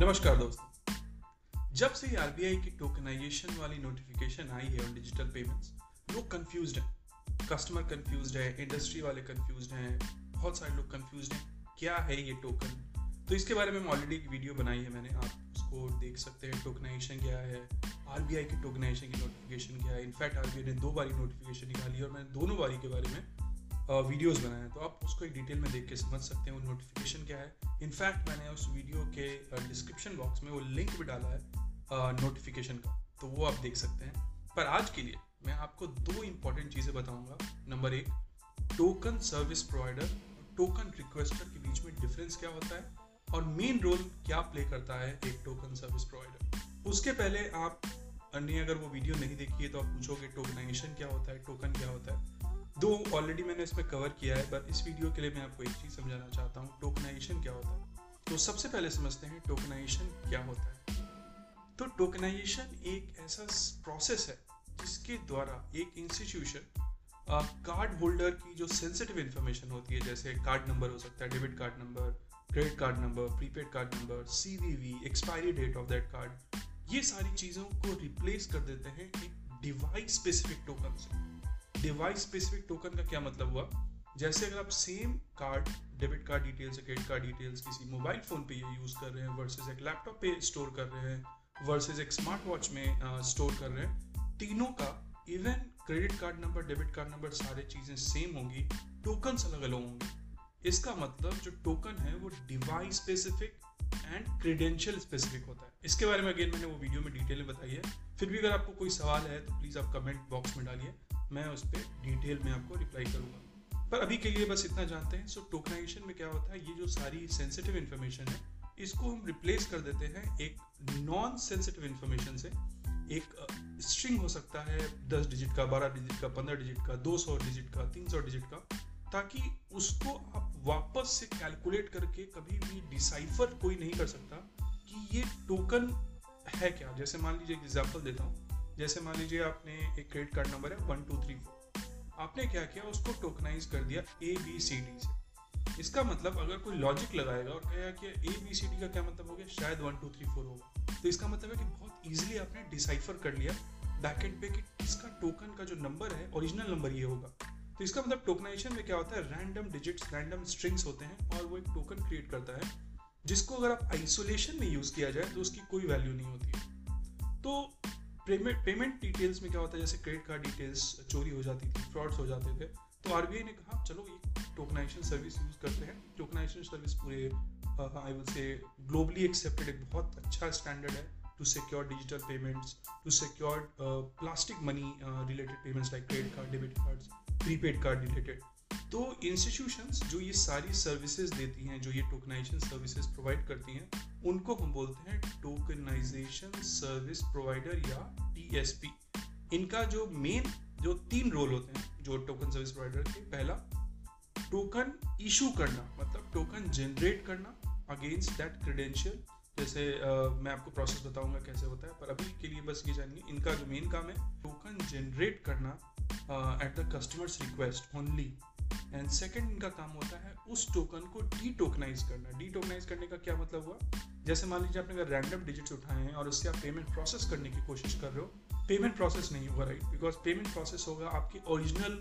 नमस्कार दोस्तों। जब से आरबीआई की टोकनाइजेशन वाली नोटिफिकेशन आई है ऑन डिजिटल पेमेंट्स लोग कंफ्यूज्ड हैं। कस्टमर कंफ्यूज्ड है इंडस्ट्री वाले कंफ्यूज्ड हैं, बहुत सारे लोग कंफ्यूज्ड हैं, क्या है ये टोकन तो इसके बारे में ऑलरेडी एक वीडियो बनाई है मैंने, आप उसको देख सकते हैं टोकनाइजेशन क्या है, आरबीआई की टोकनाइजेशन की नोटिफिकेशन क्या है। इनफैक्ट आरबीआई ने दो बारी नोटिफिकेशन निकाली और मैंने दोनों बारी के बारे में वीडियोस बनाए हैं। तो आप उसको एक डिटेल में देख के समझ सकते हैं, वो नोटिफिकेशन क्या है। इनफैक्ट मैंने उस वीडियो के डिस्क्रिप्शन बॉक्स में वो लिंक भी डाला है नोटिफिकेशन का। तो वो आप देख सकते हैं। पर आज के लिए मैं आपको दो इंपॉर्टेंट चीज़ें बताऊँगा। नंबर एक token service provider token requester के बीच में डिफरेंस क्या होता है? और मेन रोल क्या प्ले करता है एक टोकन सर्विस प्रोवाइडर उसके पहले आप, अन्य अगर वो वीडियो नहीं देखी है तो आप पूछोगे टोकनाइजेशन क्या होता है? टोकन क्या होता है? दो ऑलरेडी मैंने इसमें कवर किया है बट इस वीडियो के लिए मैं आपको एक चीज़ समझाना चाहता हूँ टोकनाइजेशन क्या होता है? तो सबसे पहले समझते हैं टोकनाइजेशन क्या होता है। तो टोकनाइजेशन एक ऐसा प्रोसेस है, जिसके द्वारा एक इंस्टीट्यूशन कार्ड होल्डर की जो सेंसिटिव इन्फॉर्मेशन होती है, जैसे कार्ड नंबर हो सकता है debit card number credit card number prepaid card number C expiry date of that card ये सारी चीज़ों को रिप्लेस कर देते हैं एक डिवाइस स्पेसिफिक टोकन से। डिवाइस स्पेसिफिक टोकन का क्या मतलब हुआ? जैसे अगर आप same card debit card details या क्रेडिट कार्ड डिटेल्स किसी मोबाइल फ़ोन पे यूज़ कर रहे हैं वर्सेस एक लैपटॉप पे स्टोर कर रहे हैं वर्सेस एक स्मार्ट वॉच में स्टोर कर रहे हैं, तीनों का even credit card number debit card number सारे चीज़ें सेम होंगी टोकन अलग अलग होंगे। इसका मतलब जो टोकन है वो device specific and credential specific होता है। इसके बारे में अगेन मैंने वो वीडियो में डिटेल में बताई है। फिर भी अगर आपको कोई सवाल है तो प्लीज़ आप कमेंट बॉक्स में डालिए। मैं उस पर डिटेल में आपको रिप्लाई करूँगा। पर अभी के लिए बस इतना जानते हैं। सो टोकनाइजेशन में क्या होता है? ये जो सारी सेंसिटिव इन्फॉर्मेशन है, इसको हम रिप्लेस कर देते हैं एक नॉन सेंसिटिव इन्फॉर्मेशन से। एक स्ट्रिंग हो सकता है दस डिजिट का, बारह डिजिट का, पंद्रह डिजिट का, दो सौ डिजिट का, तीन सौ डिजिट का, ताकि उसको आप वापस से कैलकुलेट करके कभी भी डिसाइफर कोई नहीं कर सकता कि ये टोकन है क्या। जैसे मान लीजिए एग्ज़ाम्पल देता हूँ। जैसे मान लीजिए आपने एक क्रेडिट कार्ड नंबर है वन टू थ्री आपने क्या किया? उसको टोकनाइज कर दिया ए बी सी डी से। इसका मतलब अगर कोई लॉजिक लगाएगा और कहेगा कि ए बी सी डी का क्या मतलब हो गया? शायद वन टू थ्री फोर होगा। तो इसका मतलब है कि बहुत ईजिली आपने डिसाइफर कर लिया बैक एंड पे कि इसका टोकन का जो नंबर है ओरिजिनल नंबर ये होगा। तो इसका मतलब टोकनाइजेशन में क्या होता है? रैंडम डिजिट्स रैंडम स्ट्रिंग्स होते हैं और वो एक टोकन क्रिएट करता है, जिसको अगर आप आइसोलेशन में यूज़ किया जाए तो उसकी कोई वैल्यू नहीं होती तो पेमेंट पेमेंट डिटेल्स में क्या होता है? जैसे क्रेडिट कार्ड डिटेल्स चोरी हो जाती थी फ्रॉड्स हो जाते थे। तो आरबीआई ने कहा, चलो, ये टोकनाइजेशन सर्विस यूज़ करते हैं। टोकनाइजेशन सर्विस पूरे आई विल से ग्लोबली एक्सेप्टेड एक बहुत अच्छा स्टैंडर्ड है to secure digital payments to secure plastic money related payments like credit card debit cards prepaid card related तो इंस्टीट्यूशंस जो ये सारी सर्विसेज़ देती हैं, जो ये टोकनाइजेशन सर्विसेज़ प्रोवाइड करती हैं उनको हम बोलते हैं टोकनाइजेशन सर्विस प्रोवाइडर या टीएसपी इनका जो मेन जो तीन रोल होते हैं जो टोकन सर्विस प्रोवाइडर के पहला टोकन इशू करना मतलब टोकन जनरेट करना अगेंस्ट दैट क्रेडेंशियल जैसे uh, मैं आपको प्रोसेस बताऊँगा कैसे होता है पर अभी के लिए बस ये जानिए इनका जो मेन काम है टोकन जनरेट करना at the customers request only and second इनका काम होता है उस टोकन को डी टोकनाइज करना। डी टोकनाइज करने का क्या मतलब हुआ? जैसे मान लीजिए आपने अगर रैंडम डिजिट्स उठाए हैं और उससे आप पेमेंट प्रोसेस करने की कोशिश कर रहे हो पेमेंट प्रोसेस नहीं होगा राइट बिकॉज़ पेमेंट प्रोसेस होगा आपकी ओरिजिनल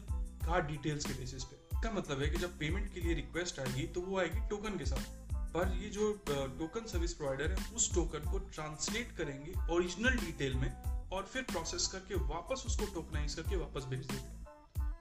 कार्ड डिटेल्स के बेसिस पे। का मतलब है कि जब पेमेंट के लिए रिक्वेस्ट आएगी तो वो आएगी टोकन के साथ। पर ये जो टोकन सर्विस प्रोवाइडर है, उस टोकन को ट्रांसलेट करेंगे ओरिजिनल डिटेल में और फिर प्रोसेस करके वापस उसको टोकनाइज करके वापस भेज देंगे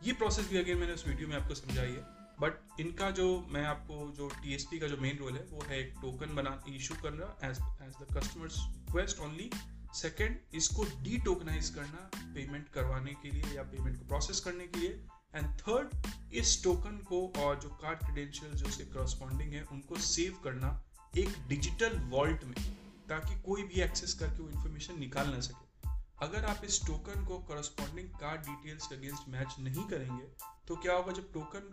ये प्रोसेस भी अगेन मैंने उस वीडियो में आपको समझाई है बट इनका जो मैं आपको जो टीएसपी का जो मेन रोल है, वो है एक टोकन बना इशू करना as as the customer's request only second इसको डी टोकनाइज करना पेमेंट करवाने के लिए या पेमेंट को प्रोसेस करने के लिए. एंड थर्ड इस टोकन को और जो कार्ड क्रेडेंशियल जो उसके करस्पॉन्डिंग है, उनको सेव करना एक डिजिटल वॉल्ट में, ताकि कोई भी एक्सेस करके वो इन्फॉर्मेशन निकाल ना सके। अगर आप इस टोकन को करस्पॉन्डिंग कार्ड डिटेल्स के अगेंस्ट मैच नहीं करेंगे तो क्या होगा जब टोकन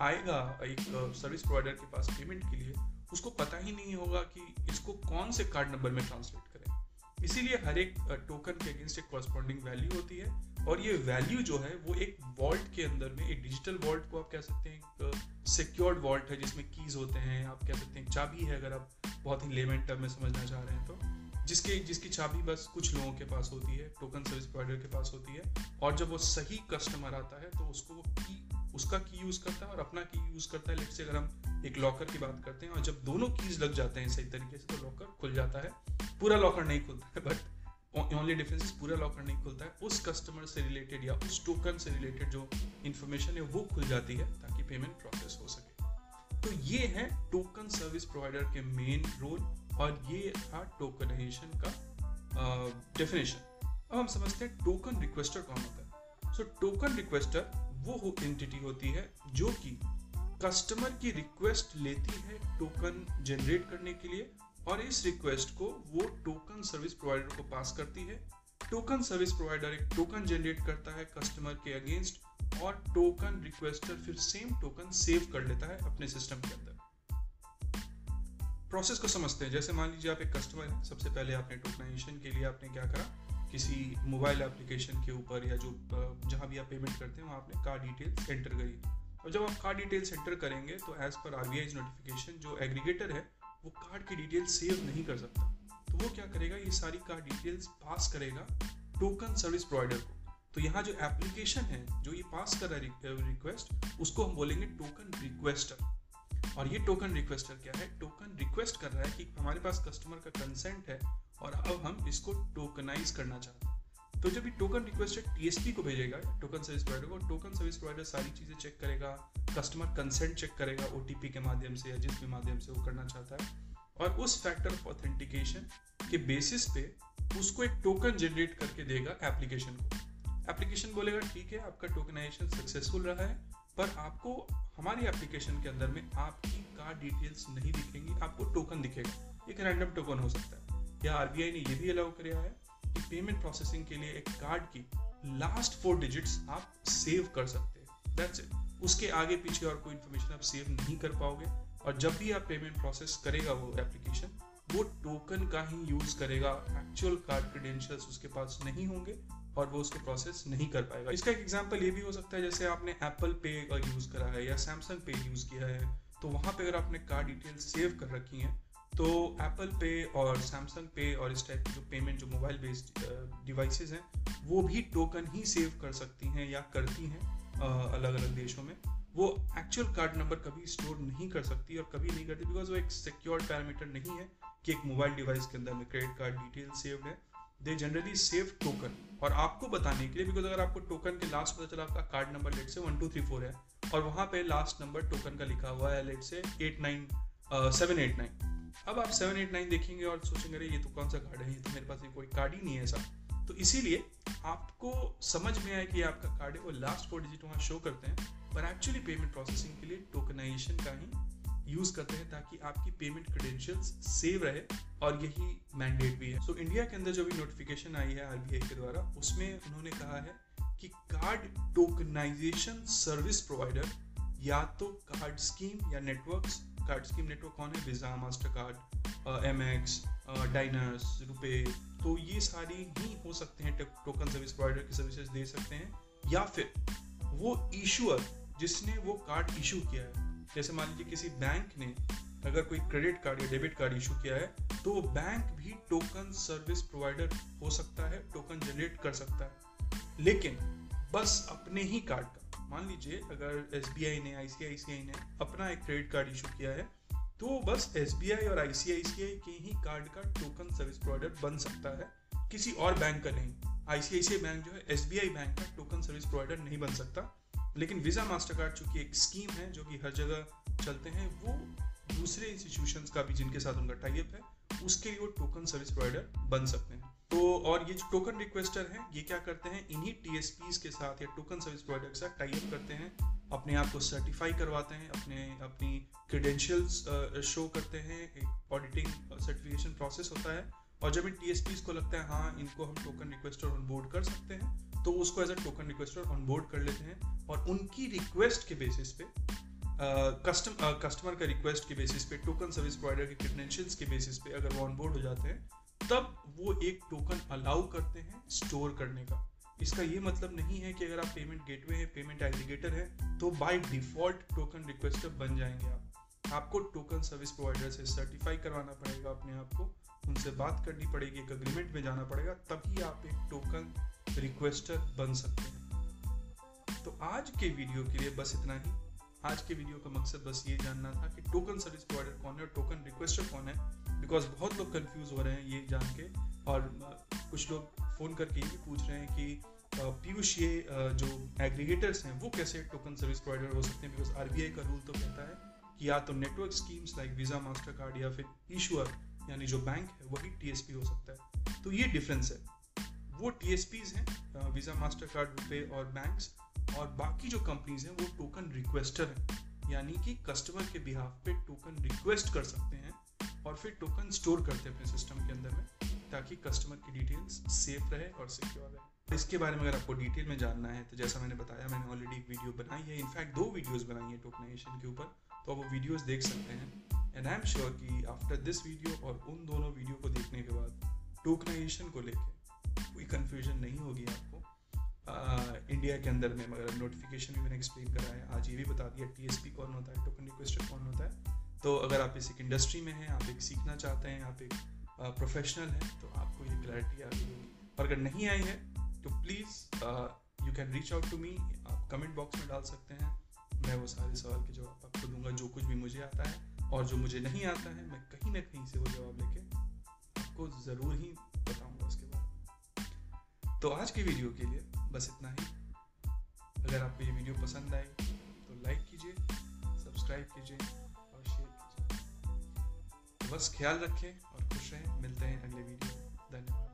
आएगा एक सर्विस प्रोवाइडर के पास पेमेंट के लिए, उसको पता ही नहीं होगा कि इसको कौन से कार्ड नंबर में ट्रांसलेट करें। इसीलिए हर एक टोकन के अगेंस्ट एक करस्पॉन्डिंग वैल्यू होती है और ये वैल्यू जो है, वो एक वॉल्ट के अंदर में, एक डिजिटल वॉल्ट को आप कह सकते हैं, एक सिक्योर्ड वॉल्ट है जिसमें कीज होते हैं, आप कह सकते हैं चाबी है अगर आप बहुत ही लेमेंट टर्म में समझना चाह रहे हैं तो। जिसके, जिसकी चाबी बस कुछ लोगों के पास होती है टोकन सर्विस प्रोवाइडर के पास होती है, और जब वो सही कस्टमर आता है तो उसको वो की उसका की यूज़ करता है और अपना की यूज़ करता है। लेट से अगर हम एक लॉकर की बात करते हैं, और जब दोनों कीज लग जाते हैं सही तरीके से तो लॉकर खुल जाता है। पूरा लॉकर नहीं खुलता है बट ओनली डिफरेंस पूरा लॉकर नहीं खुलता है। उस कस्टमर से रिलेटेड या उस टोकन से रिलेटेड जो इन्फॉर्मेशन है, वो खुल जाती है, ताकि पेमेंट प्रोसेस हो सके। तो ये है टोकन सर्विस प्रोवाइडर के मेन रोल और ये था टोकनाइजेशन का डेफिनेशन अब हम समझते हैं टोकन रिक्वेस्टर कौन होता है। सो टोकन रिक्वेस्टर वो एंटिटी होती है जो कि कस्टमर की रिक्वेस्ट लेती है टोकन जनरेट करने के लिए और इस रिक्वेस्ट को वो टोकन सर्विस प्रोवाइडर को पास करती है। टोकन सर्विस प्रोवाइडर एक टोकन जनरेट करता है कस्टमर के अगेंस्ट और टोकन रिक्वेस्टर फिर सेम टोकन सेव कर लेता है अपने सिस्टम के अंदर। प्रोसेस को समझते हैं। जैसे मान लीजिए आप एक कस्टमर है, सबसे पहले आपने टोकनाइजेशन के लिए आपने क्या करा? किसी मोबाइल एप्लीकेशन के ऊपर या जो जहाँ भी आप पेमेंट करते हैं, वहाँ आपने कार डिटेल्स एंटर करी। और जब आप कार डिटेल्स एंटर करेंगे तो एज पर आर नोटिफिकेशन जो एग्रीगेटर है, वो कार्ड की डिटेल सेव नहीं कर सकता। तो वो क्या करेगा? ये सारी कार्ड डिटेल्स पास करेगा टोकन सर्विस प्रोवाइडर को। तो यहाँ जो एप्लीकेशन है, जो ये पास कर रहा है रिक्वेस्ट उसको हम बोलेंगे टोकन रिक्वेस्टर और ये टोकन रिक्वेस्टर क्या है? टोकन रिक्वेस्ट कर रहा है कि हमारे पास कस्टमर का कंसेंट है और अब हम इसको टोकनाइज करना चाहते हैं। तो जब ये टोकन रिक्वेस्टर टीएसपी को भेजेगा टोकन सर्विस प्रोवाइडर को टोकन सर्विस प्रोवाइडर सारी चीज़ें चेक करेगा कस्टमर कंसेंट चेक करेगा ओटीपी के माध्यम से या जिस भी माध्यम से वो करना चाहता है। और उस फैक्टर ऑफ़ ऑथेंटिकेशन के बेसिस पे उसको एक टोकन जनरेट करके देगा एप्लीकेशन को। एप्लीकेशन बोलेगा, ठीक है, आपका टोकनाइजेशन सक्सेसफुल रहा है, पर आपको, हमारी एप्लीकेशन के अंदर में आपकी कार्ड डिटेल्स नहीं दिखेंगी, आपको टोकन दिखेगा। एक रैंडम टोकन हो सकता है। या आरबीआई ने यह भी अलाउ किया है कि पेमेंट प्रोसेसिंग के लिए एक कार्ड की लास्ट फोर डिजिट्स आप सेव कर सकते हैं। दैट्स इट उसके आगे पीछे और कोई इन्फॉर्मेशन आप सेव नहीं कर पाओगे। और जब भी आप पेमेंट प्रोसेस करेगा वो एप्लीकेशन वो टोकन का ही यूज़ करेगा एक्चुअल कार्ड क्रेडेंशियल्स उसके पास नहीं होंगे और वो उसके प्रोसेस नहीं कर पाएगा। इसका एक एग्ज़ाम्पल ये भी हो सकता है, जैसे आपने एप्पल पे का यूज़ करा है या सैमसंग पे यूज़ किया है तो वहाँ पे अगर आपने कार्ड डिटेल सेव कर रखी है तो एप्पल पे और सैमसंग पे और इस टाइप की जो पेमेंट जो मोबाइल बेस्ड डिवाइसेस हैं, वो भी टोकन ही सेव कर सकती हैं या करती हैं अलग अलग देशों में। वो एक्चुअल कार्ड नंबर कभी स्टोर नहीं कर सकती और कभी नहीं करती बिकॉज़ वो एक सिक्योर पैरामीटर नहीं है कि एक मोबाइल डिवाइस के अंदर में क्रेडिट कार्ड डिटेल सेव्ड है। दे जनरली सेव टोकन और आपको बताने के लिए बिकॉज़ अगर आपको टोकन के लास्ट पता चला आपका card number let's say one two three four है और वहाँ पे लास्ट नंबर टोकन का लिखा हुआ है let's say eight nine seven eight nine अब आप सेवन एट नाइन देखेंगे और सोचेंगे, अरे, ये तो कौन सा कार्ड है? ये तो मेरे पास कोई कार्ड ही नहीं है ऐसा। तो इसीलिए आपको समझ में आए कि आपका कार्ड है वो लास्ट फोर डिजिट वहाँ शो करते हैं पर एक्चुअली पेमेंट प्रोसेसिंग के लिए टोकनाइजेशन का ही यूज़ करते हैं ताकि आपकी पेमेंट क्रेडेंशियल्स सेव रहे और यही मैंडेट भी है। सो so, इंडिया के अंदर जो भी नोटिफिकेशन आई है आरबीआई के द्वारा उसमें उन्होंने कहा है कि कार्ड टोकनाइजेशन सर्विस प्रोवाइडर या तो कार्ड स्कीम या नेटवर्क्स कार्ड स्कीम नेटवर्क कौन है? Visa Mastercard Amex diners RuPay तो ये सारी ही हो सकते हैं टोकन सर्विस प्रोवाइडर की सर्विसेज़ दे सकते हैं, या फिर वो इशूअर जिसने वो कार्ड इशू किया है। जैसे मान लीजिए किसी बैंक ने अगर कोई क्रेडिट कार्ड या डेबिट कार्ड इशू किया है तो वो बैंक भी टोकन सर्विस प्रोवाइडर हो सकता है टोकन जनरेट कर सकता है। लेकिन बस अपने ही कार्ड का, मान लीजिए अगर एसबीआई ने आईसीआईसीआई ने अपना एक क्रेडिट कार्ड इशू किया है तो बस एसबीआई और आईसीआईसीआई के ही कार्ड का टोकन सर्विस प्रोवाइडर बन सकता है, किसी और बैंक का नहीं। आई बैंक जो है एसबीआई बैंक का टोकन सर्विस प्रोवाइडर नहीं बन सकता। लेकिन वीज़ा मास्टर कार्ड चूँकि एक स्कीम है, जो कि हर जगह चलते हैं, वो दूसरे इंस्टीट्यूशन का भी जिनके साथ उनका टाइप है, उसके लिए वो टोकन सर्विस प्रोवाइडर बन सकते हैं। तो और ये जो टोकन रिक्वेस्टर हैं, ये क्या करते हैं? इन्हीं टी के साथ या टोकन सर्विस प्रोवाइडर के साथ टाइप करते हैं। अपने आप को सर्टिफाई करवाते हैं, अपने, अपनी क्रीडेंशियल्स शो करते हैं, एक ऑडिटिंग सर्टिफिकेशन प्रोसेस होता है। और जब इन टी को लगता है हाँ इनको हम टोकन रिक्वेस्टर ऑन बोर्ड कर सकते हैं तो उसको as a token requester onboard कर लेते हैं। और उनकी रिक्वेस्ट के बेसिस पे कस्टम कस्टमर का रिक्वेस्ट के बेसिस पे टोकन सर्विस प्रोवाइडर के क्रेडेंशियल्स के बेसिस पे अगर वो ऑन बोर्ड हो जाते हैं, तब वो एक टोकन अलाउ करते हैं स्टोर करने का। इसका ये मतलब नहीं है कि अगर आप पेमेंट गेटवे हैं पेमेंट एग्रीगेटर है तो बाय डिफ़ॉल्ट टोकन रिक्वेस्टर बन जाएँगे आप। आपको टोकन सर्विस प्रोवाइडर से सर्टिफाई करवाना पड़ेगा अपने आप को। उनसे बात करनी पड़ेगी, एक अग्रीमेंट में जाना पड़ेगा, तभी आप एक टोकन रिक्वेस्टर बन सकते हैं। तो आज के वीडियो के लिए बस इतना ही। आज के वीडियो का मकसद बस ये जानना था कि टोकन सर्विस प्रोवाइडर कौन है और टोकन रिक्वेस्टर कौन है बिकॉज़ बहुत लोग कंफ्यूज हो रहे हैं ये जान के, और कुछ लोग फ़ोन करके ये पूछ रहे हैं कि पीयूष ये जो एग्रीगेटर्स हैं, वो कैसे टोकन सर्विस प्रोवाइडर हो सकते हैं? बिकॉज़ आरबीआई का रूल तो कहता है कि या तो network schemes like Visa Mastercard या फिर इशूअर यानी जो बैंक है, वही टीएसपी हो सकता है। तो ये डिफरेंस है। वो टी हैं वीज़ा मास्टर कार्ड रुपे और बैंक्स और बाकी जो कंपनीज़ हैं, वो टोकन रिक्वेस्टर हैं। यानी कि कस्टमर के बिहाफ पे टोकन रिक्वेस्ट कर सकते हैं और फिर टोकन स्टोर करते हैं अपने सिस्टम के अंदर में। ताकि कस्टमर की डिटेल्स सेफ़ रहे और सिक्योर रहे। इसके बारे में अगर आपको डिटेल में जानना है तो जैसा मैंने बताया मैंने ऑलरेडी एक वीडियो बनाई है। इनफैक्ट दो वीडियोस बनाई है टोकनाइजेशन के ऊपर। तो आप वो वीडियोस देख सकते हैं। एंड आई एम श्योर कि आफ्टर दिस वीडियो और उन दोनों वीडियो को देखने के बाद टोकनाइजेशन को लेकर कोई कन्फ्यूज़न नहीं होगी आपको। आ, इंडिया के अंदर में मगर नोटिफिकेशन भी मैंने एक्सप्लेन करा है आज ये भी बता दिया टीएसपी कौन होता है टोकन रिक्वेस्टर कौन होता है। तो अगर आप इस एक इंडस्ट्री में हैं आप एक सीखना चाहते हैं आप एक प्रोफेशनल हैं तो आपको ये क्लैरिटी आ गई होगी और अगर नहीं आई है तो please you can reach out to me आप कमेंट बॉक्स में डाल सकते हैं, मैं वो सारे सवाल के जवाब आपको दूँगा, जो कुछ भी मुझे आता है, और जो मुझे नहीं आता है, मैं कहीं ना कहीं से वो जवाब लेके आपको ज़रूर ही बताऊँगा उसके बाद तो आज की वीडियो के लिए बस इतना ही। अगर आपको ये वीडियो पसंद आई तो लाइक कीजिए सब्सक्राइब कीजिए बस ख्याल रखें और खुश रहें। मिलते हैं अगले वीडियो में। धन्यवाद।